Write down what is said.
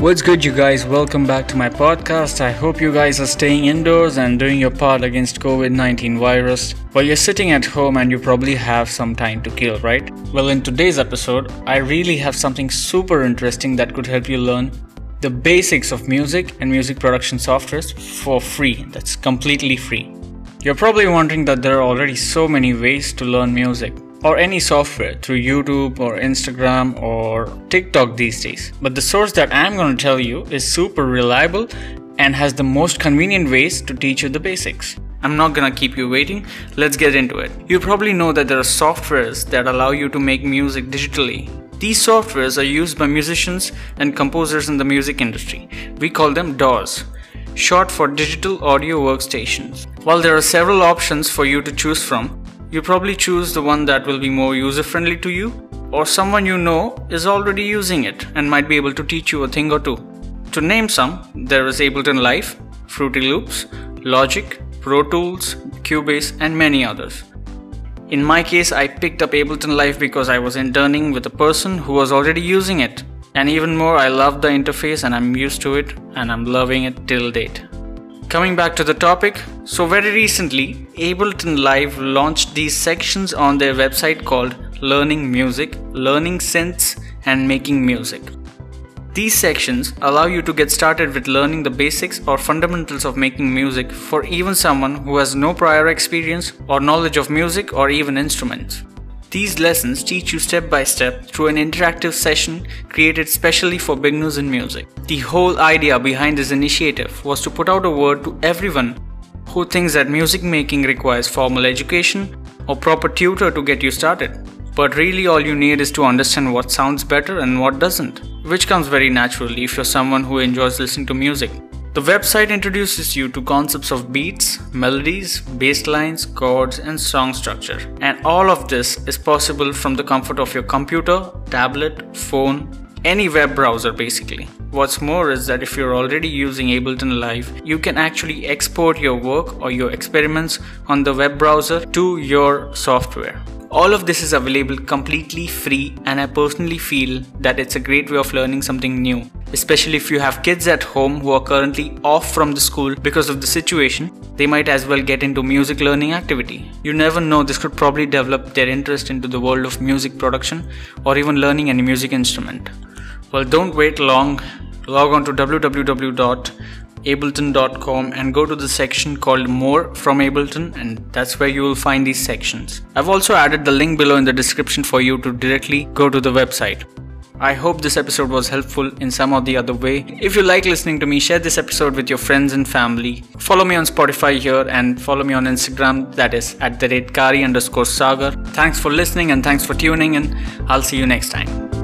What's good, you guys? Welcome back to my podcast. I hope you guys are staying indoors and doing your part against COVID 19 virus. While you're sitting at home and you probably have some time to kill, right? Well, in today's episode, I really have something super interesting that could help you learn the basics of music and music production softwares for free. That's completely free. You're probably wondering that there are already so many ways to learn music or any software through YouTube or Instagram or TikTok these days. But the source that I'm going to tell you is super reliable and has the most convenient ways to teach you the basics. I'm not gonna keep you waiting, let's get into it. You probably know that there are softwares that allow you to make music digitally. These softwares are used by musicians and composers in the music industry. We call them DAWs, short for Digital Audio Workstations. While there are several options for you to choose from, you probably choose the one that will be more user friendly to you, or someone you know is already using it and might be able to teach you a thing or two. To name some, there is Ableton Live, Fruity Loops, Logic, Pro Tools, Cubase, and many others. In my case, I picked up Ableton Live because I was interning with a person who was already using it. And even more, I love the interface and I'm used to it and I'm loving it till date. Coming back to the topic, so very recently, Ableton Live launched these sections on their website called Learning Music, Learning Synths, and Making Music. These sections allow you to get started with learning the basics or fundamentals of making music for even someone who has no prior experience or knowledge of music or even instruments. These lessons teach you step by step through an interactive session created specially for beginners in music. The whole idea behind this initiative was to put out a word to everyone who thinks that music making requires formal education or proper tutor to get you started. But really, all you need is to understand what sounds better and what doesn't, which comes very naturally if you're someone who enjoys listening to music. The website introduces you to concepts of beats, melodies, bass lines, chords, and song structure. And all of this is possible from the comfort of your computer, tablet, phone, any web browser basically. What's more is that if you're already using Ableton Live, you can actually export your work or your experiments on the web browser to your software. All of this is available completely free, and I personally feel that it's a great way of learning something new, especially if you have kids at home who are currently off from the school because of the situation. They might as well get into music learning activity. You never know, this could probably develop their interest into the world of music production or even learning any music instrument. Well, don't wait long. Log on to www ableton.com and go to the section called more from ableton and that's where you will find these sections i've also added the link below in the description for you to directly go to the website I hope this episode was helpful in some or the other way. If you like listening to me, share this episode with your friends and family. Follow me on Spotify here and follow me on Instagram, that is at the rate Kari underscore Sagar. Thanks for listening and thanks for tuning in. I'll see you next time.